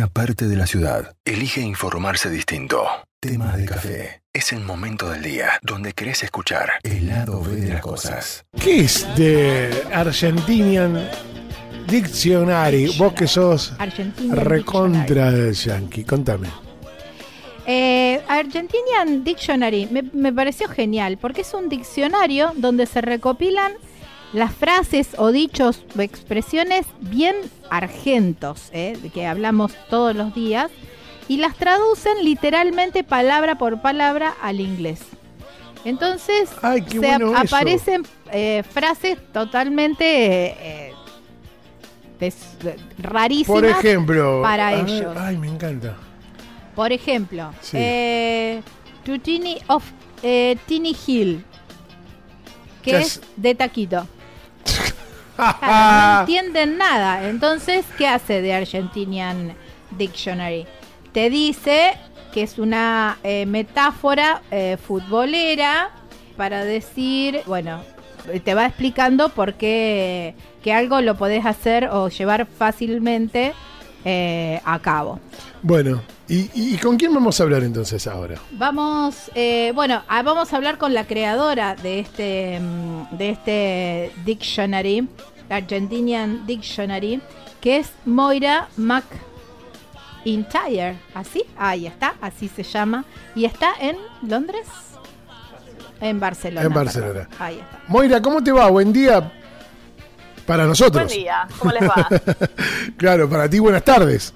una parte de la ciudad elige informarse distinto. Tema de café. Es el momento del día donde querés escuchar el lado B de las cosas. ¿Qué es de Argentinian Dictionary? Vos que sos Argentinian recontra de yankee, contame. Eh, Argentinian Dictionary me, me pareció genial porque es un diccionario donde se recopilan las frases o dichos o expresiones bien argentos, eh, de que hablamos todos los días, y las traducen literalmente palabra por palabra al inglés. Entonces Ay, se bueno ap- eso. aparecen eh, frases totalmente eh, de- rarísimas. Por ejemplo. para ver, ellos. ay, me encanta. Por ejemplo, Sí. eh, To Tini of eh, Tiny Hill, que ¿Qué es es? de taquito. Claro, no entienden nada. Entonces, ¿qué hace de Argentinian Dictionary? Te dice que es una eh, metáfora eh, futbolera para decir, bueno, te va explicando por qué que algo lo podés hacer o llevar fácilmente eh, a cabo. Bueno, ¿y, y- con quién vamos a hablar entonces ahora? Vamos, eh, bueno, ah, vamos a hablar con la creadora de este, mm, de este dictionary, Argentinian Dictionary, que es Moira McIntyre. ¿Así? Ahí está, así se llama. Y está en Londres. En Barcelona. En Barcelona. perdón. Ahí está. Moira, ¿cómo te va? Buen día para nosotros. Buen día, ¿cómo les va? claro, para ti buenas tardes.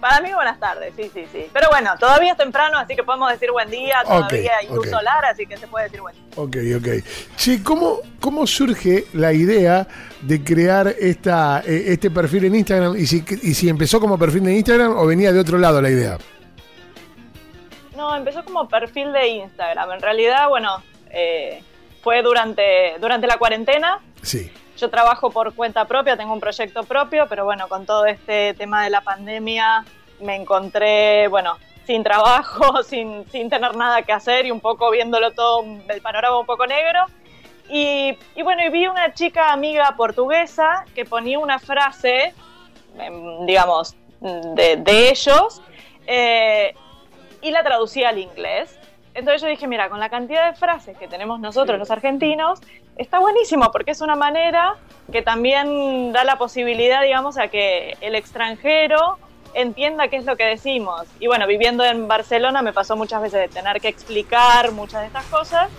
Para mí buenas tardes, sí, sí, sí. Pero bueno, todavía es temprano, así que podemos decir buen día, todavía hay luz ok. solar, así que se puede decir buen día. Ok, ok. Che, ¿cómo, ¿cómo surge la idea de crear esta, eh, este perfil en Instagram? ¿Y si, ¿Y si empezó como perfil de Instagram o venía de otro lado la idea? No, empezó como perfil de Instagram. En realidad, bueno, eh, fue durante, durante la cuarentena. Sí. Yo trabajo por cuenta propia, tengo un proyecto propio, pero bueno, con todo este tema de la pandemia me encontré, bueno, sin trabajo, sin, sin tener nada que hacer y un poco viéndolo todo, el panorama un poco negro. Y, y bueno, y vi una chica amiga portuguesa que ponía una frase, em, digamos, de, de ellos, eh, y la traducía al inglés. Entonces yo dije, mira, con la cantidad de frases que tenemos nosotros los argentinos, está buenísimo porque es una manera que también da la posibilidad, digamos, a que el extranjero entienda qué es lo que decimos. Y bueno, viviendo en Barcelona me pasó muchas veces de tener que explicar muchas de estas cosas.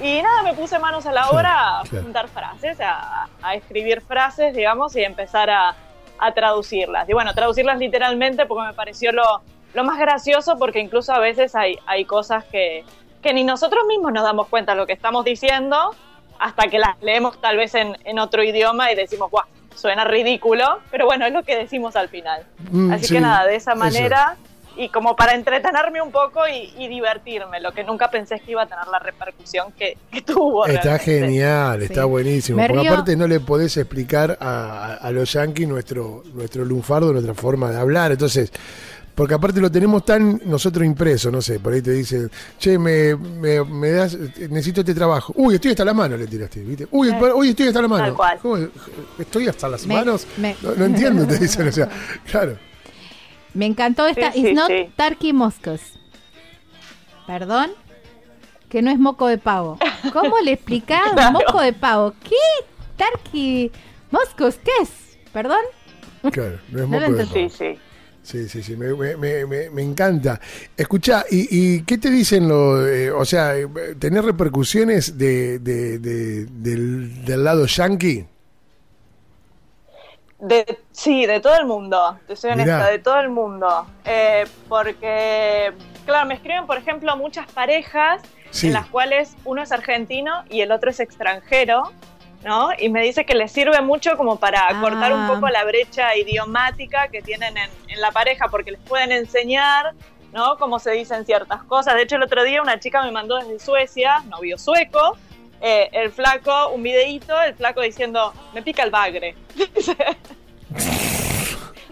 Y nada, me puse manos a la obra a claro. juntar frases, a, a escribir frases, digamos, y empezar a, a traducirlas. Y bueno, traducirlas literalmente porque me pareció lo, lo más gracioso porque incluso a veces hay, hay cosas que, que ni nosotros mismos nos damos cuenta de lo que estamos diciendo hasta que las leemos tal vez en, en otro idioma y decimos, guau, suena ridículo, pero bueno, es lo que decimos al final. Mm, Así sí, que nada, de esa eso. manera y como para entretenerme un poco y, y divertirme, lo que nunca pensé que iba a tener la repercusión que, que tuvo. Está realmente. genial, está Sí. buenísimo. Me Porque río- aparte no le podés explicar a, a- a los yankees nuestro, nuestro lunfardo, nuestra forma de hablar. Entonces, porque aparte lo tenemos tan nosotros impreso, no sé, por ahí te dicen, che, me, me, me das, necesito este trabajo. Uy, estoy hasta la mano, le tiraste, ¿viste? Uy, uy, estoy hasta la mano. Tal cual. ¿Cómo? ¿Estoy hasta las Me- manos? me- No, no entiendo, te dicen, o sea, claro. Me encantó esta. Sí, It's sí, not sí. turkey moscos. ¿Perdón? Que no es moco de pavo. ¿Cómo le explicás Claro. moco de pavo? ¿Qué? ¿Turkey moscos? ¿Qué es? ¿Perdón? Claro, no es moco de entendí. Sí, pavo. sí. Sí, sí, sí, me, me- me- me- me encanta. Escucha, ¿y, y qué te dicen los, eh, o sea, tener repercusiones de, de- de- del, del lado yankee? De, sí, de todo el mundo, te soy honesta, Mirá. de todo el mundo. Eh, porque, claro, me escriben, por ejemplo, muchas parejas Sí. en las cuales uno es argentino y el otro es extranjero, ¿no? Y me dice que les sirve mucho como para Ah. cortar un poco la brecha idiomática que tienen en, en la pareja, porque les pueden enseñar, ¿no? Cómo se dicen ciertas cosas. De hecho, el otro día una chica me mandó desde Suecia, novio sueco, eh, el flaco, un videíto, el flaco diciendo, me pica el bagre.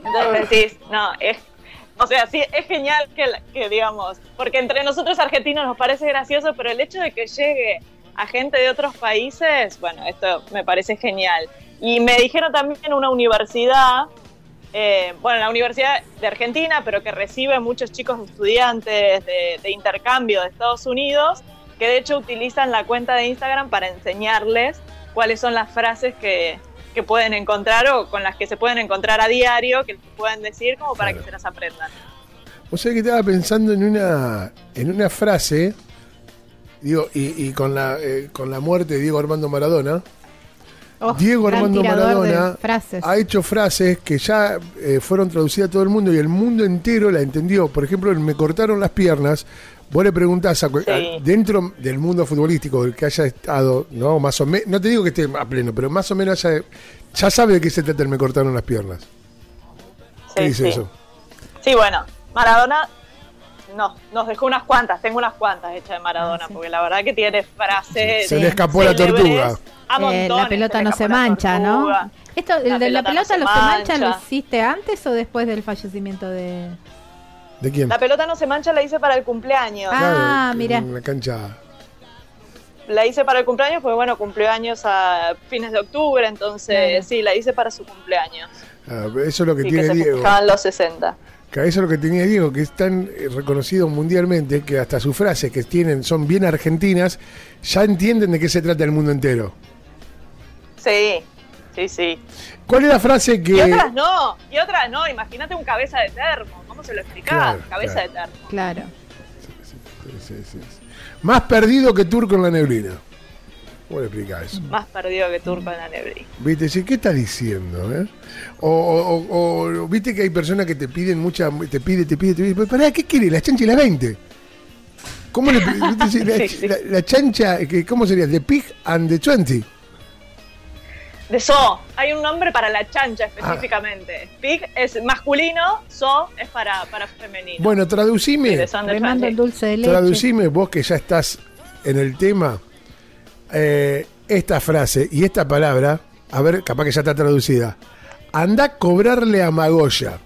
Entonces decís, no, es, o sea, sí, es genial que, que digamos, porque entre nosotros argentinos nos parece gracioso, pero el hecho de que llegue a gente de otros países, bueno, esto me parece genial. Y me dijeron también en una universidad eh, bueno, la Universidad de Argentina, pero que recibe muchos chicos estudiantes de, de intercambio de Estados Unidos, que de hecho utilizan la cuenta de Instagram para enseñarles cuáles son las frases que, que pueden encontrar o con las que se pueden encontrar a diario, que les pueden decir como para Claro. que se las aprendan. O sea que estaba pensando en una, en una frase, digo, y, y con, la, eh, con la muerte de Diego Armando Maradona, Oh, Diego Armando Maradona ha hecho frases que ya eh, fueron traducidas a todo el mundo y el mundo entero la entendió. Por ejemplo, el me cortaron las piernas. Vos le preguntás a, cu- Sí. a- dentro del mundo futbolístico del que haya estado, no más o menos, no te digo que esté a pleno, pero más o menos haya- ya sabe de qué se trata el me cortaron las piernas. ¿Qué dice sí. eso? Sí, bueno, Maradona no, nos dejó unas cuantas, tengo unas cuantas hechas de Maradona, Ah, sí. porque la verdad que tiene frases. Se le escapó la tortuga. A Eh, montones, la pelota no se mancha, ¿no? Esto, el La de la pelota no pelota se mancha, ¿lo hiciste antes o después del fallecimiento de...? ¿De quién? La pelota no se mancha la hice para el cumpleaños. Ah, mira. la cancha. La hice para el cumpleaños porque, bueno, cumplió años a fines de octubre, entonces sí, la hice para su cumpleaños. Ah, eso es lo que Y que tiene se Diego. los 60. Que eso es lo que tenía Diego, que es tan eh, reconocido mundialmente que hasta sus frases que tienen son bien argentinas, ya entienden de qué se trata el mundo entero. Sí, sí, sí. ¿Cuál es la frase que Y otras no, y otras no. Imagínate un cabeza de termo. ¿Cómo se lo explicás? Claro, cabeza claro. de termo. Claro. Sí, sí, sí, sí. más perdido que turco en la neblina? ¿Cómo le explicás eso? Más perdido que turco en la neblina. ¿Viste? Sí, ¿Qué está diciendo? eh? O, o- o- o- viste que hay personas que te piden mucha, te pide, te pide, te pide, pero pará, ¿qué quiere? La chancha y la 20. ¿Cómo le viste? Sí, la, Sí, sí. la- la chancha, que- ¿cómo sería? The Pig and the 20. De so. Hay un nombre para la chancha específicamente. Pig es masculino, so es para, para femenino. Bueno, traducime. de el dulce de leche. Traducime vos que ya estás en el tema eh, esta frase y esta palabra, a ver, capaz que ya está traducida. Anda a cobrarle a Magoya.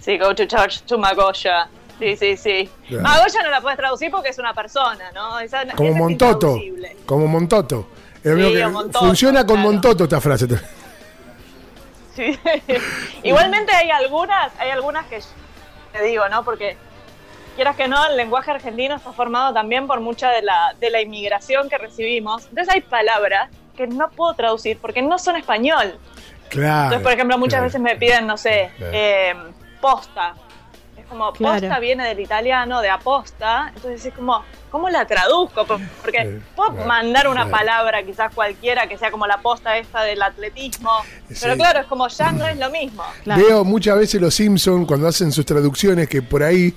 Sí, go to church to Magoya. Sí, sí, sí. Claro. Magoya no la puedes traducir porque es una persona, ¿no? Esa, Como esa Montoto. Como Montoto. Sí, Montoto, funciona con claro. Montoto esta frase. Sí. Igualmente hay algunas, hay algunas que te digo, ¿no? Porque quieras que no, el lenguaje argentino está formado también por mucha de la, de la inmigración que recibimos. Entonces hay palabras que no puedo traducir porque no son español. Claro. Entonces, por ejemplo, muchas claro. veces me piden, no sé, Claro. eh, posta. Es como, Claro. posta viene del italiano, de aposta. Entonces es como, ¿cómo la traduzco? Por- Porque Sí, puedo mandar una palabra, quizás cualquiera, que sea como la posta esta del atletismo. Pero claro, es como, ya no es lo mismo. Claro. Veo muchas veces los Simpsons cuando hacen sus traducciones que por ahí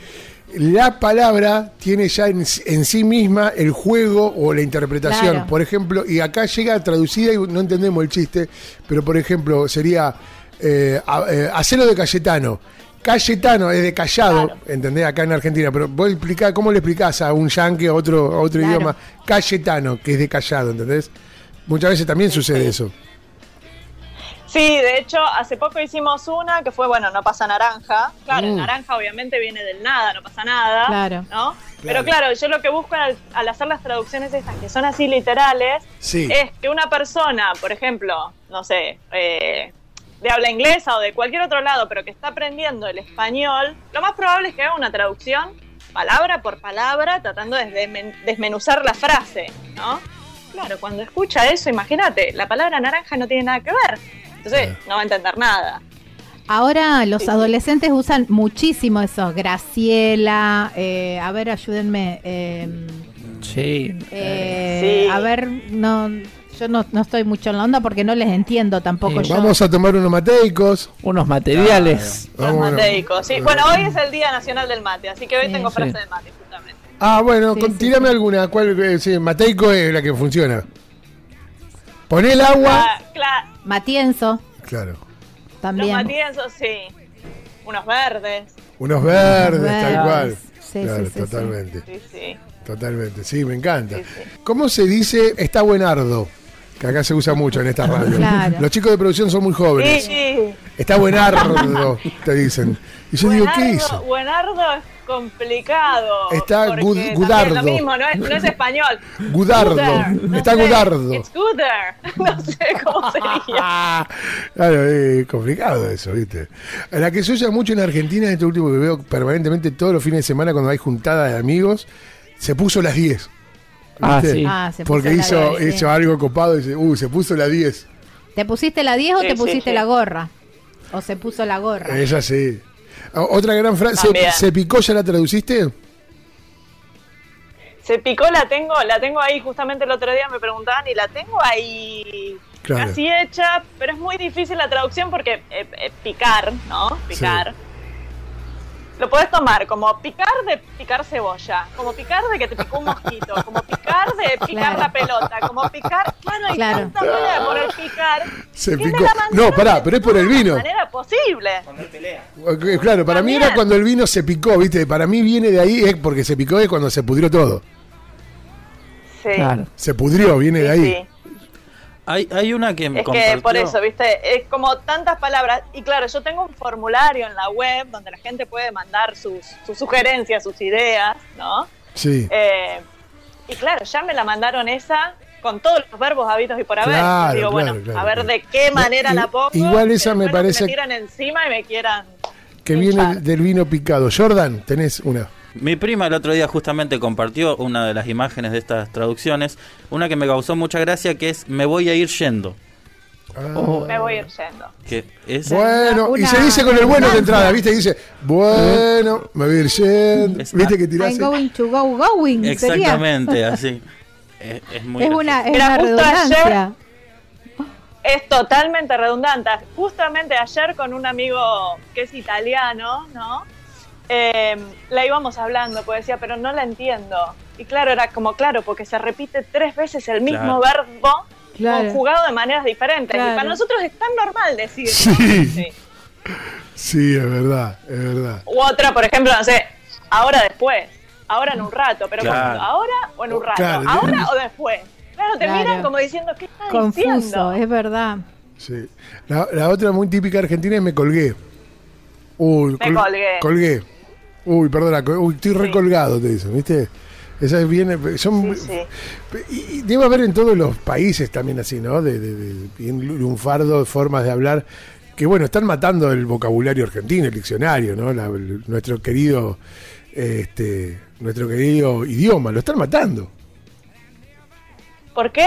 la palabra tiene ya en, en sí misma el juego o la interpretación. Claro. Por ejemplo, y acá llega traducida y no entendemos el chiste, pero por ejemplo sería eh, a- eh, acero de Cayetano. Cayetano es de callado, Claro. ¿entendés? Acá en Argentina, pero vos explicás, ¿cómo le explicás a un yankee a otro, a otro Claro. idioma? Cayetano, que es de callado, ¿entendés? Muchas veces también sucede eso. Sí, de hecho, hace poco hicimos una que fue, bueno, no pasa naranja. Claro, Mm. naranja obviamente viene del nada, no pasa nada. Claro. ¿no? Pero claro, yo lo que busco al, al hacer las traducciones estas, que son así literales, Sí. es que una persona, por ejemplo, no sé, eh, de habla inglesa o de cualquier otro lado, pero que está aprendiendo el español, lo más probable es que haga una traducción palabra por palabra, tratando de desmen- desmenuzar la frase, ¿no? Claro, cuando escucha eso, imagínate, la palabra naranja no tiene nada que ver. Entonces, no va a entender nada. Ahora los sí. adolescentes usan muchísimo eso. Graciela, eh, a ver, ayúdenme. eh, Sí. eh, Sí. A ver, no, yo no, no estoy mucho en la onda porque no les entiendo tampoco Sí, yo. Vamos a tomar unos mateicos. Unos materiales. Los Vamos, mateicos, sí. Bueno, hoy es el Día Nacional del Mate, así que hoy Sí, tengo sí. frase de mate, justamente. Ah, bueno, Sí, con- sí, tirame sí. alguna. ¿Cuál, eh, sí, Mateico es la que funciona. Poné el agua. Ah, cla- Matienzo Claro. los también. matienzos, sí. Unos verdes, Unos verdes, Unos tal verdes. cual. Sí, claro, sí, sí, totalmente. sí, sí. Totalmente. Sí, me encanta. Sí, sí. ¿Cómo se dice está buenardo? Que acá se usa mucho en esta radio. Claro. Los chicos de producción son muy jóvenes. sí. Está buenardo, te dicen. Y yo digo, ¿qué hizo? buenardo es complicado. Está Gud- Gudardo. Lo mismo, no es, no es español. Gudardo. Guder, Está sé, Gudardo. It's. No sé cómo sería. Claro, es complicado eso, ¿viste? La que se usa mucho en Argentina, este último que veo permanentemente todos los fines de semana cuando hay juntada de amigos, se puso las 10. Ah, sí. Ah, se puso Porque la hizo, 10, sí. hizo algo copado y dice, uh, se puso la 10. ¿Te pusiste la 10 o Sí, te sí, pusiste sí. la gorra? ¿O se puso la gorra? Ella sí. Otra gran frase, ¿se, se picó ya la traduciste? Se picó, la tengo, la tengo ahí, justamente el otro día me preguntaban y la tengo ahí Claro. casi hecha, pero es muy difícil la traducción porque eh, eh, picar, ¿no? Picar. Lo puedes tomar como picar de picar cebolla, como picar de que te picó un mosquito, como picar de picar Claro. la pelota, como picar, claro, hay Claro. tantas maneras de poner picar. Se picó. No, pará, de pero es por el vino. las maneras posible. Ok, Claro, para mí era También. cuando el vino se picó, ¿viste? Para mí viene de ahí, es porque se picó es cuando se pudrió todo. Sí. Claro. Se pudrió, viene de ahí. sí. Hay, hay una que me Es que por eso, ¿viste? Es como tantas palabras. Y claro, yo tengo un formulario en la web donde la gente puede mandar sus, sus sugerencias, sus ideas, ¿no? Sí. Eh, y claro, ya me la mandaron esa con todos los verbos habitos y por haber. Claro, Digo, claro, bueno, claro, a ver claro. de qué manera la pongo. igual esa que me parece- se me tiran encima y me quieran. que viene del vino picado. Jordan, tenés una. Mi prima el otro día justamente compartió una de las imágenes de estas traducciones, una que me causó mucha gracia que es me voy a ir yendo. Ah. Oh, Me voy a ir yendo. Que es, Bueno, y se dice con el bueno de entrada, ¿viste? Dice, bueno, me voy a ir yendo. Es- ¿Viste que tirás? I'm going to go going. sería. exactamente así. Es, es muy Es una, es una justo redundancia. Es totalmente redundante. Justamente ayer con un amigo que es italiano, ¿no? Eh, la íbamos hablando, pues decía, pero no la entiendo. Y claro, era como, claro, porque se repite tres veces el mismo verbo Claro. conjugado de maneras diferentes. Claro. Y para nosotros es tan normal decir. Sí. Sí, es verdad, es verdad. U otra, por ejemplo, no sé, ahora después, ahora en un rato, pero cuando, ahora o en un rato, Claro, ahora o después. Claro, te Claro. miran como diciendo, ¿qué está Confuso, diciendo? es verdad. Sí. La, la otra muy típica argentina es me colgué. Uy, Me colgué. Colgué. Uy, perdona, uy, estoy recolgado, te dicen, ¿viste? Esa es bien, son, Sí, sí. Y, debe haber en todos los países también así, ¿no? De, de, de bien lunfardo, formas de hablar, que bueno, están matando el vocabulario argentino, el diccionario, ¿no? La- el- nuestro querido, este, nuestro querido idioma, lo están matando. ¿Por qué?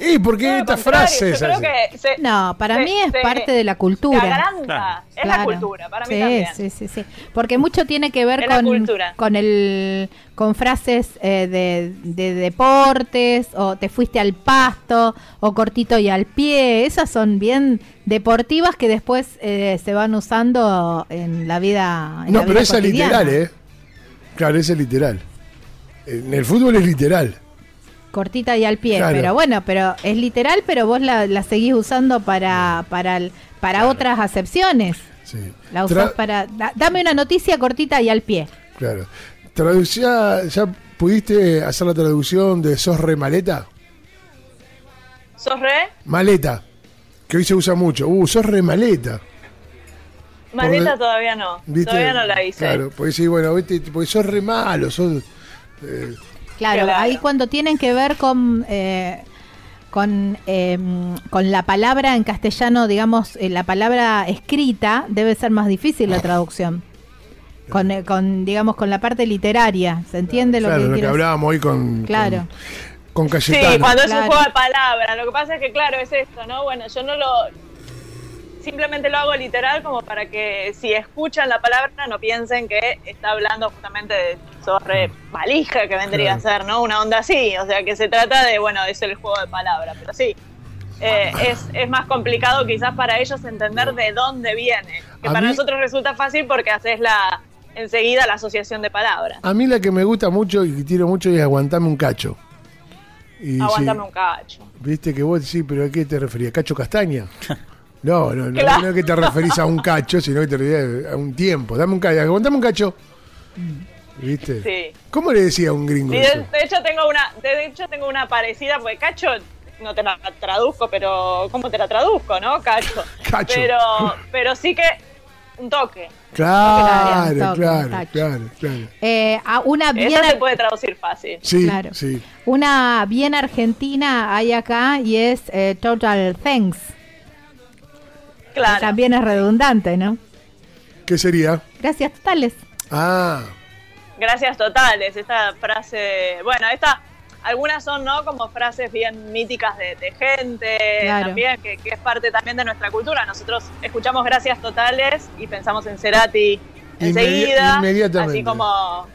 ¿Y por qué No, al estas contrario, frases Yo creo así? que se- No, para se- mí es se- parte de la cultura. Claro. Es la cultura, para mí sí, también. Sí, sí, sí. Porque mucho tiene que ver con, con el con frases eh, de, de deportes o te fuiste al pasto o cortito y al pie. Esas son bien deportivas que después eh, se van usando en la vida. en No, la pero vida esa es cotidiana. literal, ¿eh? Claro, esa es literal. En el fútbol es literal. Cortita y al pie, Claro. pero bueno, pero es literal, pero vos la, la seguís usando para para el- para otras acepciones. Sí. La usás Tra- para da- dame una noticia cortita y al pie. Claro. Traducía, ¿Ya pudiste hacer la traducción de sos re maleta? ¿Sos re? Maleta, que hoy se usa mucho. Uh, sos re maleta. Maleta todavía no. ¿Viste? Todavía no la hice. Claro, porque sí, bueno, viste, porque sos re malo, sos... eh, Claro, Claro. ahí cuando tienen que ver con eh, con, eh, con la palabra en castellano, digamos, eh, la palabra escrita, debe ser más difícil la traducción. Con, eh, con digamos, con la parte literaria, ¿se entiende lo claro, que lo que hablábamos hoy con... Claro. Con, con Sí, cuando es Claro. un juego de palabras. Lo que pasa es que, claro, es esto, ¿no? Bueno, yo no lo. Simplemente lo hago literal como para que si escuchan la palabra no piensen que está hablando justamente de sobre valija que vendría Claro. a ser, ¿no? Una onda así. O sea, que se trata de, bueno, es el juego de palabras. Pero sí, eh, es, es más complicado quizás para ellos entender de dónde viene. Que A para mí- nosotros resulta fácil porque haces la enseguida la asociación de palabras. A mí la que me gusta mucho y que tiro mucho es aguantame un cacho. Y Aguántame sí, un cacho. Viste que vos sí, pero ¿a qué te referías? ¿Cacho castaña? No, no, no, Claro. no es que te referís a un cacho, sino que te referís a un tiempo. Dame un cacho, aguantame un cacho. ¿Viste? Sí. ¿Cómo le decía a un gringo Sí, eso? de, de hecho tengo una, de hecho tengo una parecida, porque Cacho no te la traduzco, pero ¿cómo te la traduzco, no? Cacho. Cacho. Pero, pero sí que un toque. Claro, Claro, claro, claro, claro, Eh, a una bien Esa se puede traducir fácil. Sí, Claro. sí. una bien argentina hay acá y es eh, total thanks. Claro. También es redundante, ¿no? ¿Qué sería? Gracias totales. Ah, Gracias totales. Esta frase, bueno, esta, algunas son, ¿no? Como frases bien míticas de, de gente, Claro. también, que, que es parte también de nuestra cultura. Nosotros escuchamos gracias totales y pensamos en Cerati enseguida. inmediatamente. Así como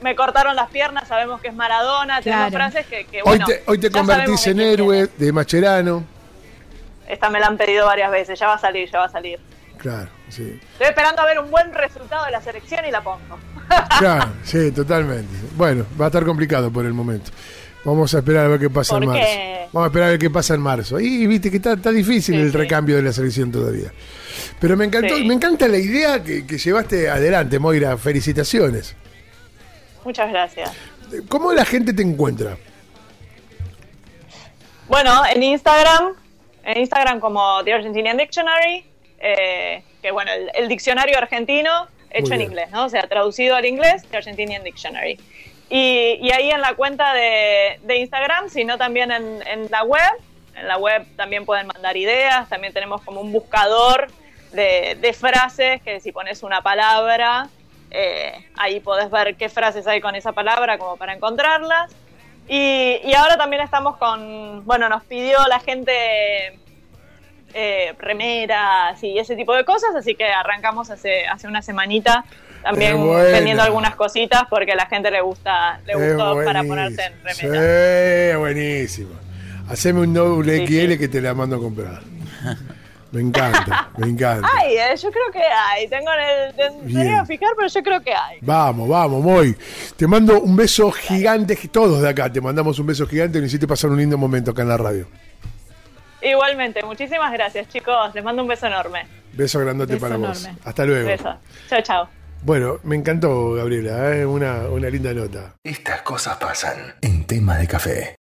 me cortaron las piernas, sabemos que es Maradona. Tenemos Claro. frases que, que, hoy bueno, te, hoy te convertís en héroe de Macherano. Esta me la han pedido varias veces, ya va a salir, ya va a salir. Claro, sí. Estoy esperando a ver un buen resultado de la selección y la pongo. Claro, sí, totalmente. Bueno, va a estar complicado por el momento. Vamos a esperar a ver qué pasa en ¿Por marzo. qué? Vamos a esperar a ver qué pasa en marzo. Y viste que está, está difícil Sí, el sí. recambio de la selección todavía. Pero me encantó, Sí. me encanta la idea que, que llevaste adelante, Moira. Felicitaciones. Muchas gracias. ¿Cómo la gente te encuentra? Bueno, en Instagram, en Instagram como The Argentinian Dictionary, eh, que bueno, el, el diccionario argentino hecho en inglés, ¿no? O sea, traducido al inglés, The Argentinian Dictionary. Y, y ahí en la cuenta de, de Instagram, sino también en, en la web. En la web también pueden mandar ideas, también tenemos como un buscador de, de frases que si pones una palabra, eh, ahí podés ver qué frases hay con esa palabra como para encontrarlas. Y, y ahora también estamos con, bueno, nos pidió la gente eh, remeras y ese tipo de cosas, así que arrancamos hace, hace una semanita también vendiendo algunas cositas porque a la gente le gusta, le gustó para ponerse en remera. Sí, buenísimo. Haceme un doble Sí, XL sí. que te la mando a comprar. Me encanta, me encanta. Ay, eh, yo creo que hay, tengo en el, tendría Bien. que fijar, pero yo creo que hay. Vamos, vamos, Moy. Te mando un beso gigante, todos de acá te mandamos un beso gigante. Nos hiciste pasar un lindo momento acá en la radio. Igualmente, muchísimas gracias chicos, les mando un beso enorme. Beso grandote Beso para vos. enorme. Hasta luego. Beso. Chao, chao. Bueno, me encantó, Gabriela, ¿eh? una, una linda nota. Estas cosas pasan en tema de café.